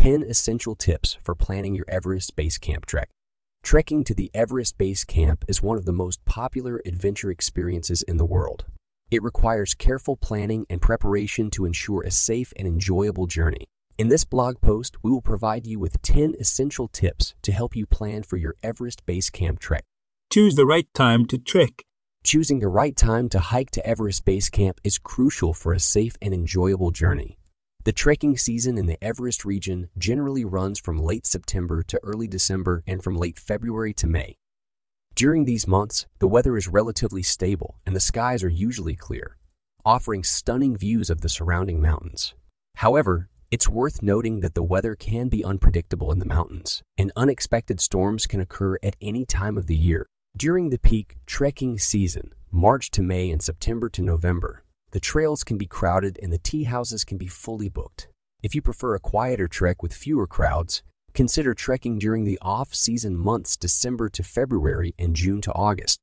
10 Essential Tips for Planning Your Everest Base Camp Trek. Trekking to the Everest Base Camp is one of the most popular adventure experiences in the world. It requires careful planning and preparation to ensure a safe and enjoyable journey. In this blog post, we will provide you with 10 essential tips to help you plan for your Everest Base Camp trek. Choose the right time to trek. Choosing the right time to hike to Everest Base Camp is crucial for a safe and enjoyable journey. The trekking season in the Everest region generally runs from late September to early December and from late February to May. During these months, the weather is relatively stable and the skies are usually clear, offering stunning views of the surrounding mountains. However, it's worth noting that the weather can be unpredictable in the mountains, and unexpected storms can occur at any time of the year. During the peak trekking season, March to May and September to November, the trails can be crowded and the tea houses can be fully booked. If you prefer a quieter trek with fewer crowds, consider trekking during the off-season months December to February and June to August.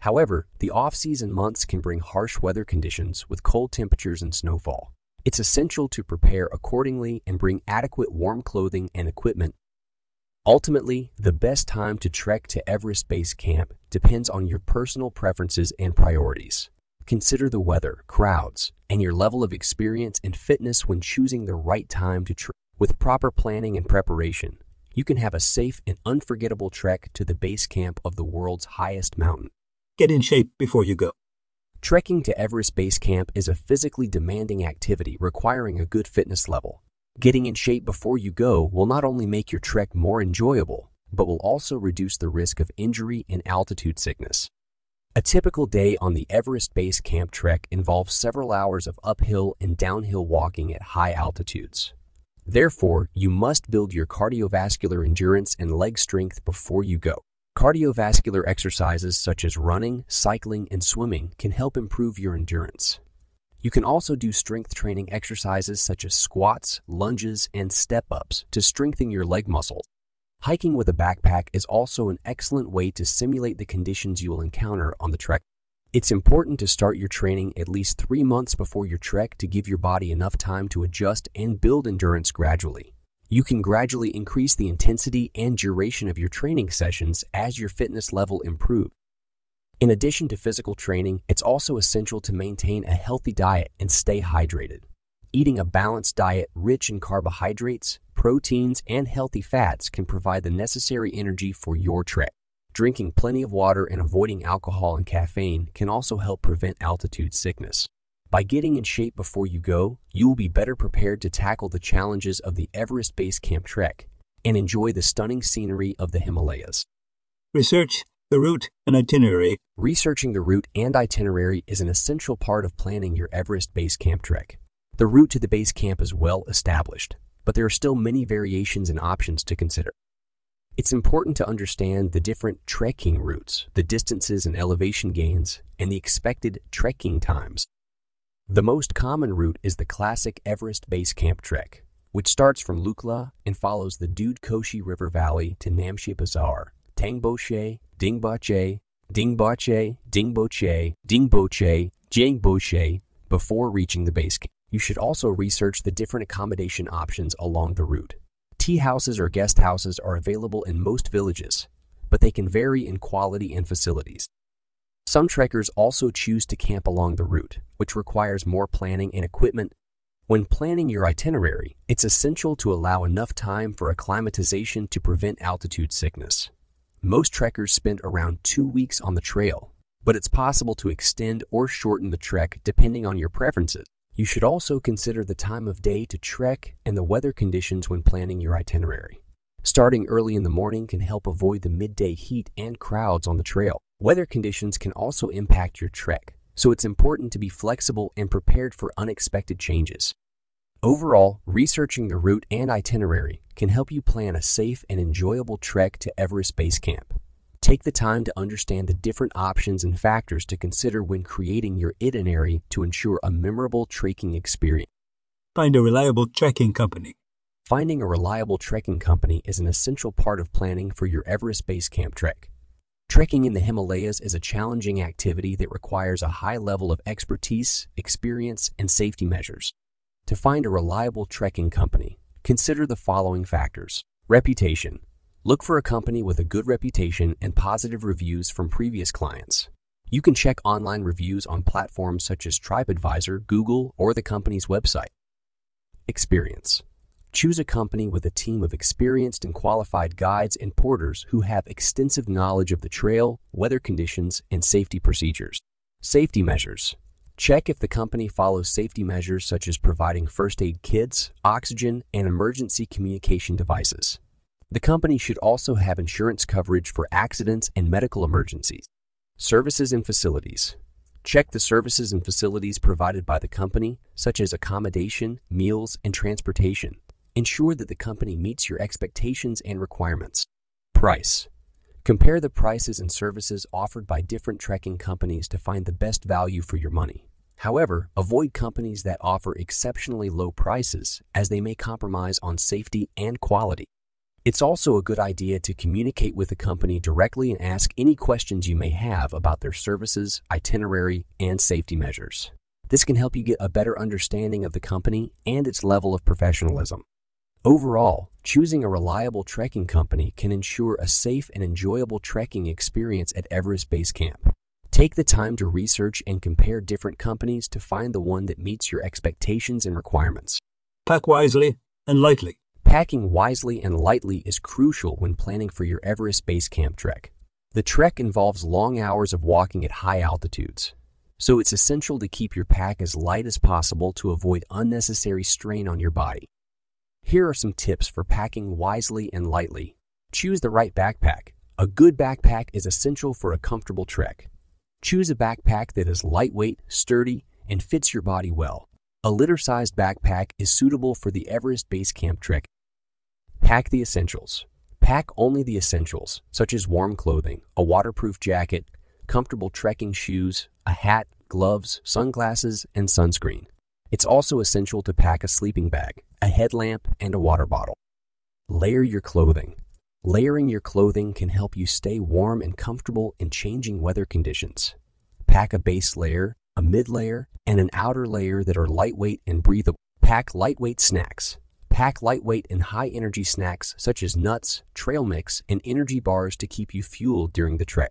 However, the off-season months can bring harsh weather conditions with cold temperatures and snowfall. It's essential to prepare accordingly and bring adequate warm clothing and equipment. Ultimately, the best time to trek to Everest Base Camp depends on your personal preferences and priorities. Consider the weather, crowds, and your level of experience and fitness when choosing the right time to trek. With proper planning and preparation, you can have a safe and unforgettable trek to the base camp of the world's highest mountain. Get in shape before you go. Trekking to Everest Base Camp is a physically demanding activity requiring a good fitness level. Getting in shape before you go will not only make your trek more enjoyable, but will also reduce the risk of injury and altitude sickness. A typical day on the Everest Base Camp trek involves several hours of uphill and downhill walking at high altitudes. Therefore, you must build your cardiovascular endurance and leg strength before you go. Cardiovascular exercises such as running, cycling, and swimming can help improve your endurance. You can also do strength training exercises such as squats, lunges, and step ups to strengthen your leg muscles. Hiking with a backpack is also an excellent way to simulate the conditions you will encounter on the trek. It's important to start your training at least three months before your trek to give your body enough time to adjust and build endurance gradually. You can gradually increase the intensity and duration of your training sessions as your fitness level improves. In addition to physical training, it's also essential to maintain a healthy diet and stay hydrated. Eating a balanced diet rich in carbohydrates, proteins, and healthy fats can provide the necessary energy for your trek. Drinking plenty of water and avoiding alcohol and caffeine can also help prevent altitude sickness. By getting in shape before you go, you will be better prepared to tackle the challenges of the Everest Base Camp trek and enjoy the stunning scenery of the Himalayas. Research the route and itinerary. Researching the route and itinerary is an essential part of planning your Everest Base Camp trek. The route to the base camp is well established, but there are still many variations and options to consider. It's important to understand the different trekking routes, the distances and elevation gains, and the expected trekking times. The most common route is the classic Everest Base Camp trek, which starts from Lukla and follows the Dudh Koshi River Valley to Namche Bazaar, Tangboche, Dingboche, Dingboche, Dingboche, Dingboche, Jangboche before reaching the base camp. You should also research the different accommodation options along the route. Tea houses or guest houses are available in most villages, but they can vary in quality and facilities. Some trekkers also choose to camp along the route, which requires more planning and equipment. When planning your itinerary, it's essential to allow enough time for acclimatization to prevent altitude sickness. Most trekkers spend around two weeks on the trail, but it's possible to extend or shorten the trek depending on your preferences. You should also consider the time of day to trek and the weather conditions when planning your itinerary. Starting early in the morning can help avoid the midday heat and crowds on the trail. Weather conditions can also impact your trek, so it's important to be flexible and prepared for unexpected changes. Overall, researching the route and itinerary can help you plan a safe and enjoyable trek to Everest Base Camp. Take the time to understand the different options and factors to consider when creating your itinerary to ensure a memorable trekking experience. Find a reliable trekking company. Finding a reliable trekking company is an essential part of planning for your Everest Base Camp trek. Trekking in the Himalayas is a challenging activity that requires a high level of expertise, experience, and safety measures. To find a reliable trekking company, Consider the following factors. Reputation. Look for a company with a good reputation and positive reviews from previous clients. You can check online reviews on platforms such as TripAdvisor, Google, or the company's website. Experience. Choose a company with a team of experienced and qualified guides and porters who have extensive knowledge of the trail, weather conditions, and safety procedures. Safety measures. Check if the company follows safety measures such as providing first aid kits, oxygen, and emergency communication devices. The company should also have insurance coverage for accidents and medical emergencies. Services and facilities. Check the services and facilities provided by the company, such as accommodation, meals, and transportation. Ensure that the company meets your expectations and requirements. Price. Compare the prices and services offered by different trekking companies to find the best value for your money. However, avoid companies that offer exceptionally low prices as they may compromise on safety and quality. It's also a good idea to communicate with the company directly and ask any questions you may have about their services, itinerary, and safety measures. This can help you get a better understanding of the company and its level of professionalism. Overall, choosing a reliable trekking company can ensure a safe and enjoyable trekking experience at Everest Base Camp. Take the time to research and compare different companies to find the one that meets your expectations and requirements. Pack wisely and lightly. Packing wisely and lightly is crucial when planning for your Everest Base Camp trek. The trek involves long hours of walking at high altitudes, so it's essential to keep your pack as light as possible to avoid unnecessary strain on your body. Here are some tips for packing wisely and lightly. Choose the right backpack. A good backpack is essential for a comfortable trek. Choose a backpack that is lightweight, sturdy, and fits your body well. A litter-sized backpack is suitable for the Everest Base Camp trek. Pack the essentials. Pack only the essentials, such as warm clothing, a waterproof jacket, comfortable trekking shoes, a hat, gloves, sunglasses, and sunscreen. It's also essential to pack a sleeping bag, a headlamp, and a water bottle. Layer your clothing. Layering your clothing can help you stay warm and comfortable in changing weather conditions. Pack a base layer, a mid layer, and an outer layer that are lightweight and breathable. Pack lightweight snacks. Pack lightweight and high energy snacks such as nuts, trail mix, and energy bars to keep you fueled during the trek.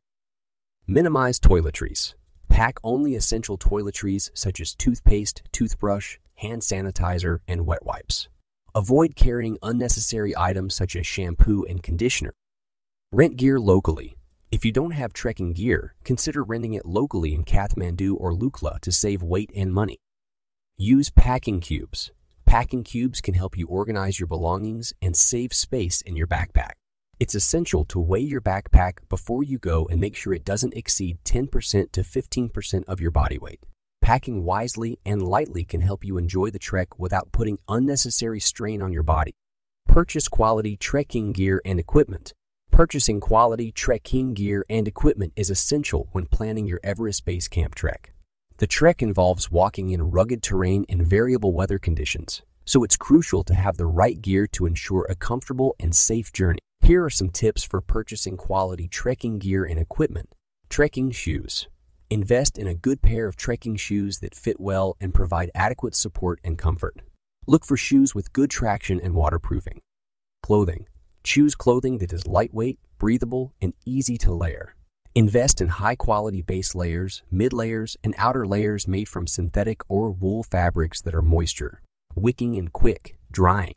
Minimize toiletries. Pack only essential toiletries such as toothpaste, toothbrush, hand sanitizer, and wet wipes. Avoid carrying unnecessary items such as shampoo and conditioner. Rent gear locally. If you don't have trekking gear, consider renting it locally in Kathmandu or Lukla to save weight and money. Use packing cubes. Packing cubes can help you organize your belongings and save space in your backpack. It's essential to weigh your backpack before you go and make sure it doesn't exceed 10% to 15% of your body weight. Packing wisely and lightly can help you enjoy the trek without putting unnecessary strain on your body. Purchase quality trekking gear and equipment. Purchasing quality trekking gear and equipment is essential when planning your Everest Base Camp trek. The trek involves walking in rugged terrain and variable weather conditions, so it's crucial to have the right gear to ensure a comfortable and safe journey. Here are some tips for purchasing quality trekking gear and equipment. Trekking shoes. Invest in a good pair of trekking shoes that fit well and provide adequate support and comfort. Look for shoes with good traction and waterproofing. Clothing. Choose clothing that is lightweight, breathable, and easy to layer. Invest in high-quality base layers, mid layers, and outer layers made from synthetic or wool fabrics that are moisture, wicking and quick, drying.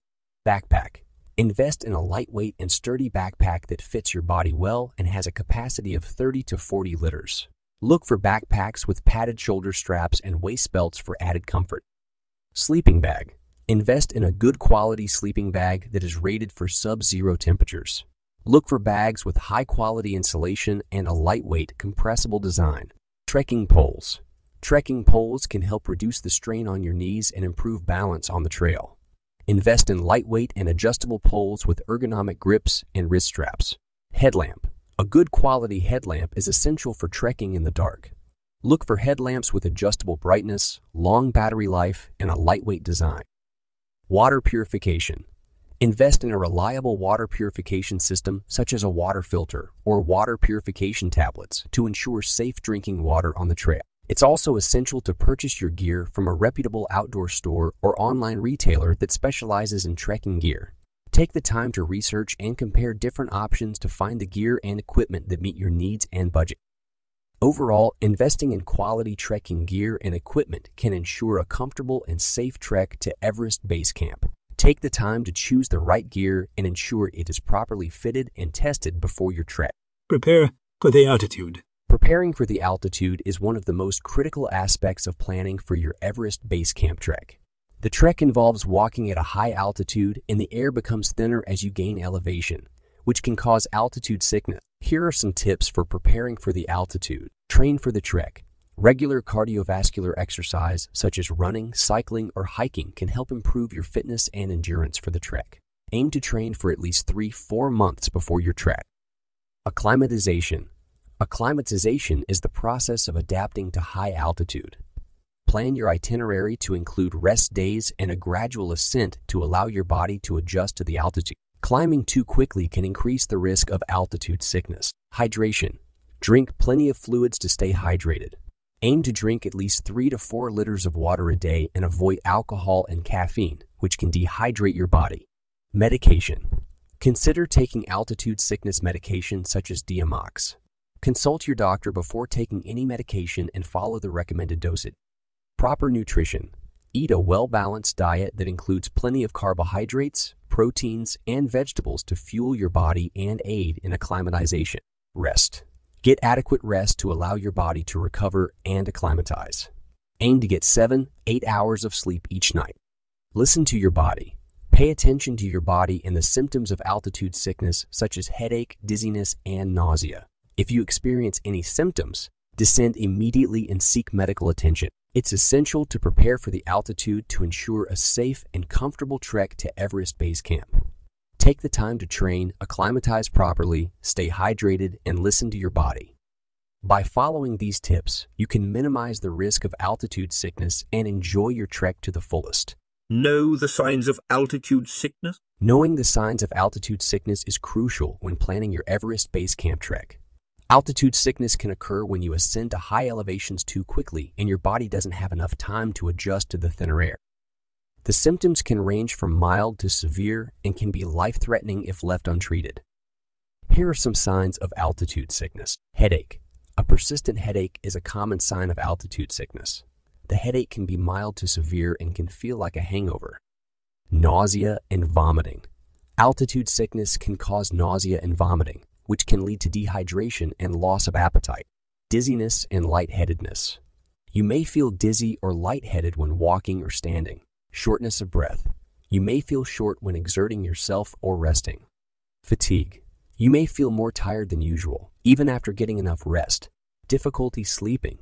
Backpack. Invest in a lightweight and sturdy backpack that fits your body well and has a capacity of 30 to 40 liters. Look for backpacks with padded shoulder straps and waist belts for added comfort. Sleeping bag. Invest in a good quality sleeping bag that is rated for sub-zero temperatures. Look for bags with high quality insulation and a lightweight, compressible design. Trekking poles. Trekking poles can help reduce the strain on your knees and improve balance on the trail. Invest in lightweight and adjustable poles with ergonomic grips and wrist straps. Headlamp. A good quality headlamp is essential for trekking in the dark. Look for headlamps with adjustable brightness, long battery life, and a lightweight design. Water purification. Invest in a reliable water purification system such as a water filter or water purification tablets to ensure safe drinking water on the trail. It's also essential to purchase your gear from a reputable outdoor store or online retailer that specializes in trekking gear. Take the time to research and compare different options to find the gear and equipment that meet your needs and budget. Overall, investing in quality trekking gear and equipment can ensure a comfortable and safe trek to Everest Base Camp. Take the time to choose the right gear and ensure it is properly fitted and tested before your trek. Prepare for the altitude. Preparing for the altitude is one of the most critical aspects of planning for your Everest Base Camp trek. The trek involves walking at a high altitude and the air becomes thinner as you gain elevation, which can cause altitude sickness. Here are some tips for preparing for the altitude. Train for the trek. Regular cardiovascular exercise, such as running, cycling, or hiking, can help improve your fitness and endurance for the trek. Aim to train for at least three, four months before your trek. Acclimatization. Acclimatization is the process of adapting to high altitude. Plan your itinerary to include rest days and a gradual ascent to allow your body to adjust to the altitude. Climbing too quickly can increase the risk of altitude sickness. Hydration. Drink plenty of fluids to stay hydrated. Aim to drink at least 3 to 4 liters of water a day and avoid alcohol and caffeine, which can dehydrate your body. Medication. Consider taking altitude sickness medication such as Diamox. Consult your doctor before taking any medication and follow the recommended dosage. Proper nutrition. Eat a well-balanced diet that includes plenty of carbohydrates, proteins, and vegetables to fuel your body and aid in acclimatization. Rest. Get adequate rest to allow your body to recover and acclimatize. Aim to get 7, 8 hours of sleep each night. Listen to your body. Pay attention to your body and the symptoms of altitude sickness such as headache, dizziness, and nausea. If you experience any symptoms, descend immediately and seek medical attention. It's essential to prepare for the altitude to ensure a safe and comfortable trek to Everest Base Camp. Take the time to train, acclimatize properly, stay hydrated, and listen to your body. By following these tips, you can minimize the risk of altitude sickness and enjoy your trek to the fullest. Know the signs of altitude sickness? Knowing the signs of altitude sickness is crucial when planning your Everest Base Camp trek. Altitude sickness can occur when you ascend to high elevations too quickly and your body doesn't have enough time to adjust to the thinner air. The symptoms can range from mild to severe and can be life-threatening if left untreated. Here are some signs of altitude sickness. Headache. A persistent headache is a common sign of altitude sickness. The headache can be mild to severe and can feel like a hangover. Nausea and vomiting. Altitude sickness can cause nausea and vomiting which can lead to dehydration and loss of appetite, dizziness and lightheadedness. You may feel dizzy or lightheaded when walking or standing, shortness of breath. You may feel short when exerting yourself or resting. Fatigue. You may feel more tired than usual, even after getting enough rest. Difficulty sleeping.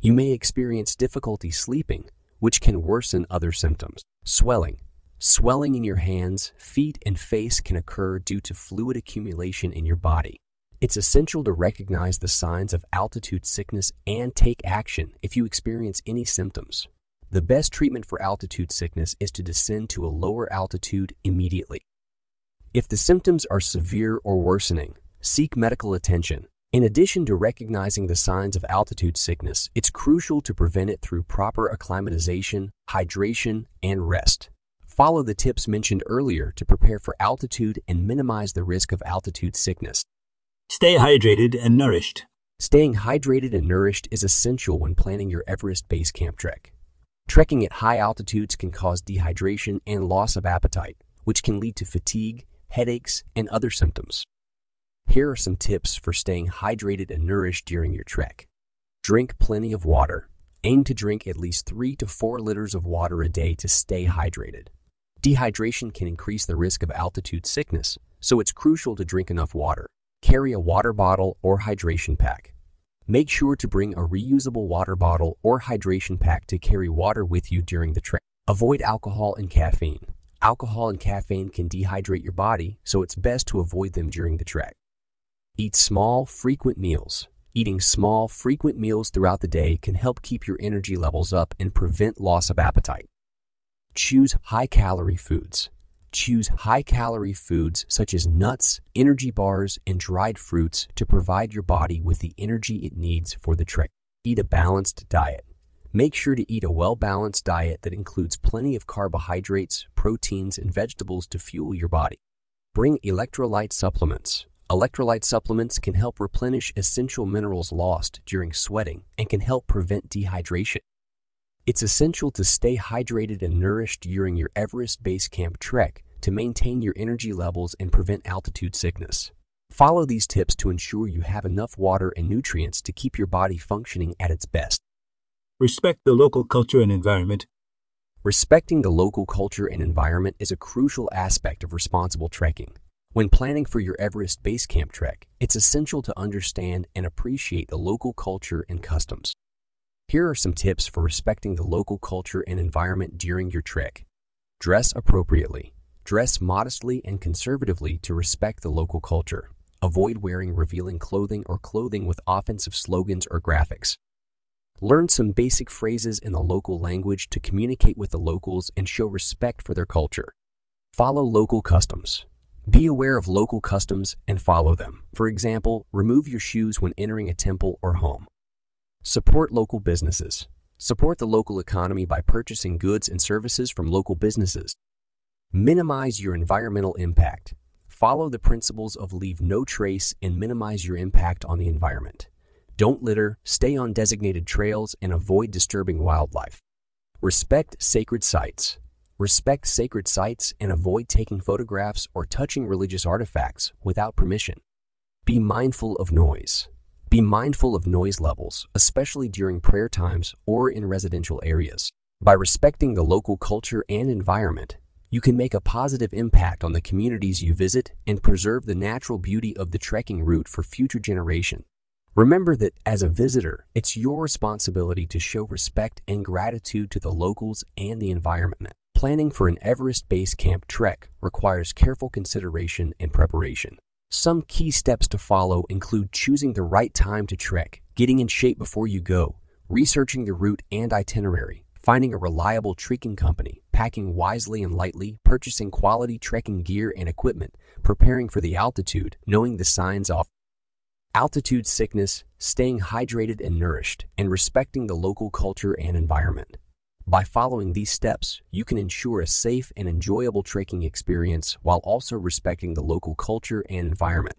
You may experience difficulty sleeping, which can worsen other symptoms. Swelling. Swelling in your hands, feet, and face can occur due to fluid accumulation in your body. It's essential to recognize the signs of altitude sickness and take action if you experience any symptoms. The best treatment for altitude sickness is to descend to a lower altitude immediately. If the symptoms are severe or worsening, seek medical attention. In addition to recognizing the signs of altitude sickness, it's crucial to prevent it through proper acclimatization, hydration, and rest. Follow the tips mentioned earlier to prepare for altitude and minimize the risk of altitude sickness. Stay hydrated and nourished. Staying hydrated and nourished is essential when planning your Everest Base Camp trek. Trekking at high altitudes can cause dehydration and loss of appetite, which can lead to fatigue, headaches, and other symptoms. Here are some tips for staying hydrated and nourished during your trek. Drink plenty of water. Aim to drink at least 3 to 4 liters of water a day to stay hydrated. Dehydration can increase the risk of altitude sickness, so it's crucial to drink enough water. Carry a water bottle or hydration pack. Make sure to bring a reusable water bottle or hydration pack to carry water with you during the trip. Avoid alcohol and caffeine. Alcohol and caffeine can dehydrate your body, so it's best to avoid them during the trek. Eat small, frequent meals. Eating small, frequent meals throughout the day can help keep your energy levels up and prevent loss of appetite. Choose high-calorie foods. Choose high-calorie foods such as nuts, energy bars, and dried fruits to provide your body with the energy it needs for the trek. Eat a balanced diet. Make sure to eat a well-balanced diet that includes plenty of carbohydrates, proteins, and vegetables to fuel your body. Bring electrolyte supplements. Electrolyte supplements can help replenish essential minerals lost during sweating and can help prevent dehydration. It's essential to stay hydrated and nourished during your Everest Base Camp trek to maintain your energy levels and prevent altitude sickness. Follow these tips to ensure you have enough water and nutrients to keep your body functioning at its best. Respect the local culture and environment. Respecting the local culture and environment is a crucial aspect of responsible trekking. When planning for your Everest Base Camp trek, it's essential to understand and appreciate the local culture and customs. Here are some tips for respecting the local culture and environment during your trek. Dress appropriately. Dress modestly and conservatively to respect the local culture. Avoid wearing revealing clothing or clothing with offensive slogans or graphics. Learn some basic phrases in the local language to communicate with the locals and show respect for their culture. Follow local customs. Be aware of local customs and follow them. For example, remove your shoes when entering a temple or home. Support local businesses. Support the local economy by purchasing goods and services from local businesses. Minimize your environmental impact. Follow the principles of leave no trace and minimize your impact on the environment. Don't litter, stay on designated trails, and avoid disturbing wildlife. Respect sacred sites. Respect sacred sites and avoid taking photographs or touching religious artifacts without permission. Be mindful of noise. Be mindful of noise levels, especially during prayer times or in residential areas. By respecting the local culture and environment, you can make a positive impact on the communities you visit and preserve the natural beauty of the trekking route for future generations. Remember that as a visitor, it's your responsibility to show respect and gratitude to the locals and the environment. Planning for an Everest Base Camp trek requires careful consideration and preparation. Some key steps to follow include choosing the right time to trek, getting in shape before you go, researching the route and itinerary, finding a reliable trekking company, packing wisely and lightly, purchasing quality trekking gear and equipment, preparing for the altitude, knowing the signs off altitude sickness, staying hydrated and nourished, and respecting the local culture and environment. By following these steps, you can ensure a safe and enjoyable trekking experience while also respecting the local culture and environment.